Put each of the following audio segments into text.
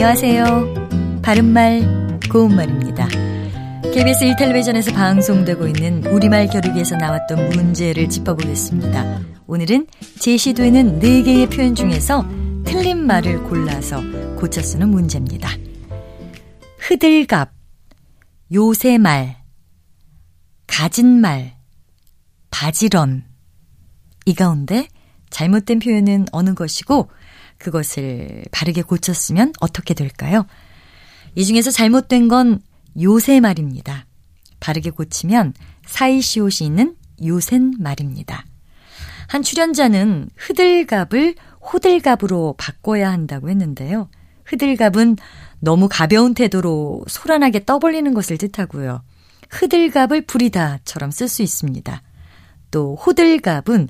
안녕하세요. 바른말, 고운말입니다. KBS 1텔레비전에서 방송되고 있는 우리말 겨루기에서 나왔던 문제를 짚어보겠습니다. 오늘은 제시되는 4개의 표현 중에서 틀린 말을 골라서 고쳐 쓰는 문제입니다. 흐들갑, 요새말, 가진말, 바지런. 이 가운데 잘못된 표현은 어느 것이고 그것을 바르게 고쳤으면 어떻게 될까요? 이 중에서 잘못된 건 요새 말입니다. 바르게 고치면 사이시옷이 있는 요센 말입니다. 한 출연자는 흐들갑을 호들갑으로 바꿔야 한다고 했는데요. 흐들갑은 너무 가벼운 태도로 소란하게 떠벌리는 것을 뜻하고요. 흐들갑을 부리다처럼 쓸 수 있습니다. 또 호들갑은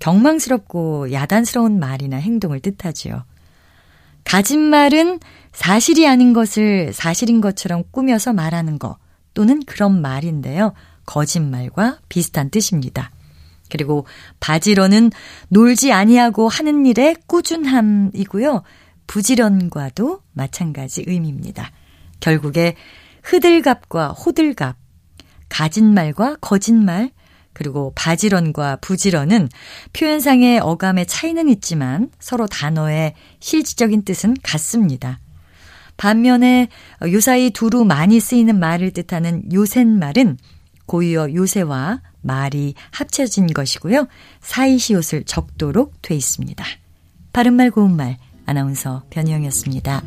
경망스럽고 야단스러운 말이나 행동을 뜻하지요. 가진말은 사실이 아닌 것을 사실인 것처럼 꾸며서 말하는 것 또는 그런 말인데요. 거짓말과 비슷한 뜻입니다. 그리고 바지런은 놀지 아니하고 하는 일에 꾸준함이고요. 부지런과도 마찬가지 의미입니다. 결국에 흐들갑과 호들갑, 가진말과 거짓말, 그리고 바지런과 부지런은 표현상의 어감의 차이는 있지만 서로 단어의 실질적인 뜻은 같습니다. 반면에 요사이 두루 많이 쓰이는 말을 뜻하는 요샌말은 고유어 요새와 말이 합쳐진 것이고요. 사이시옷을 적도록 돼 있습니다. 바른말 고운말 아나운서 변희영이었습니다.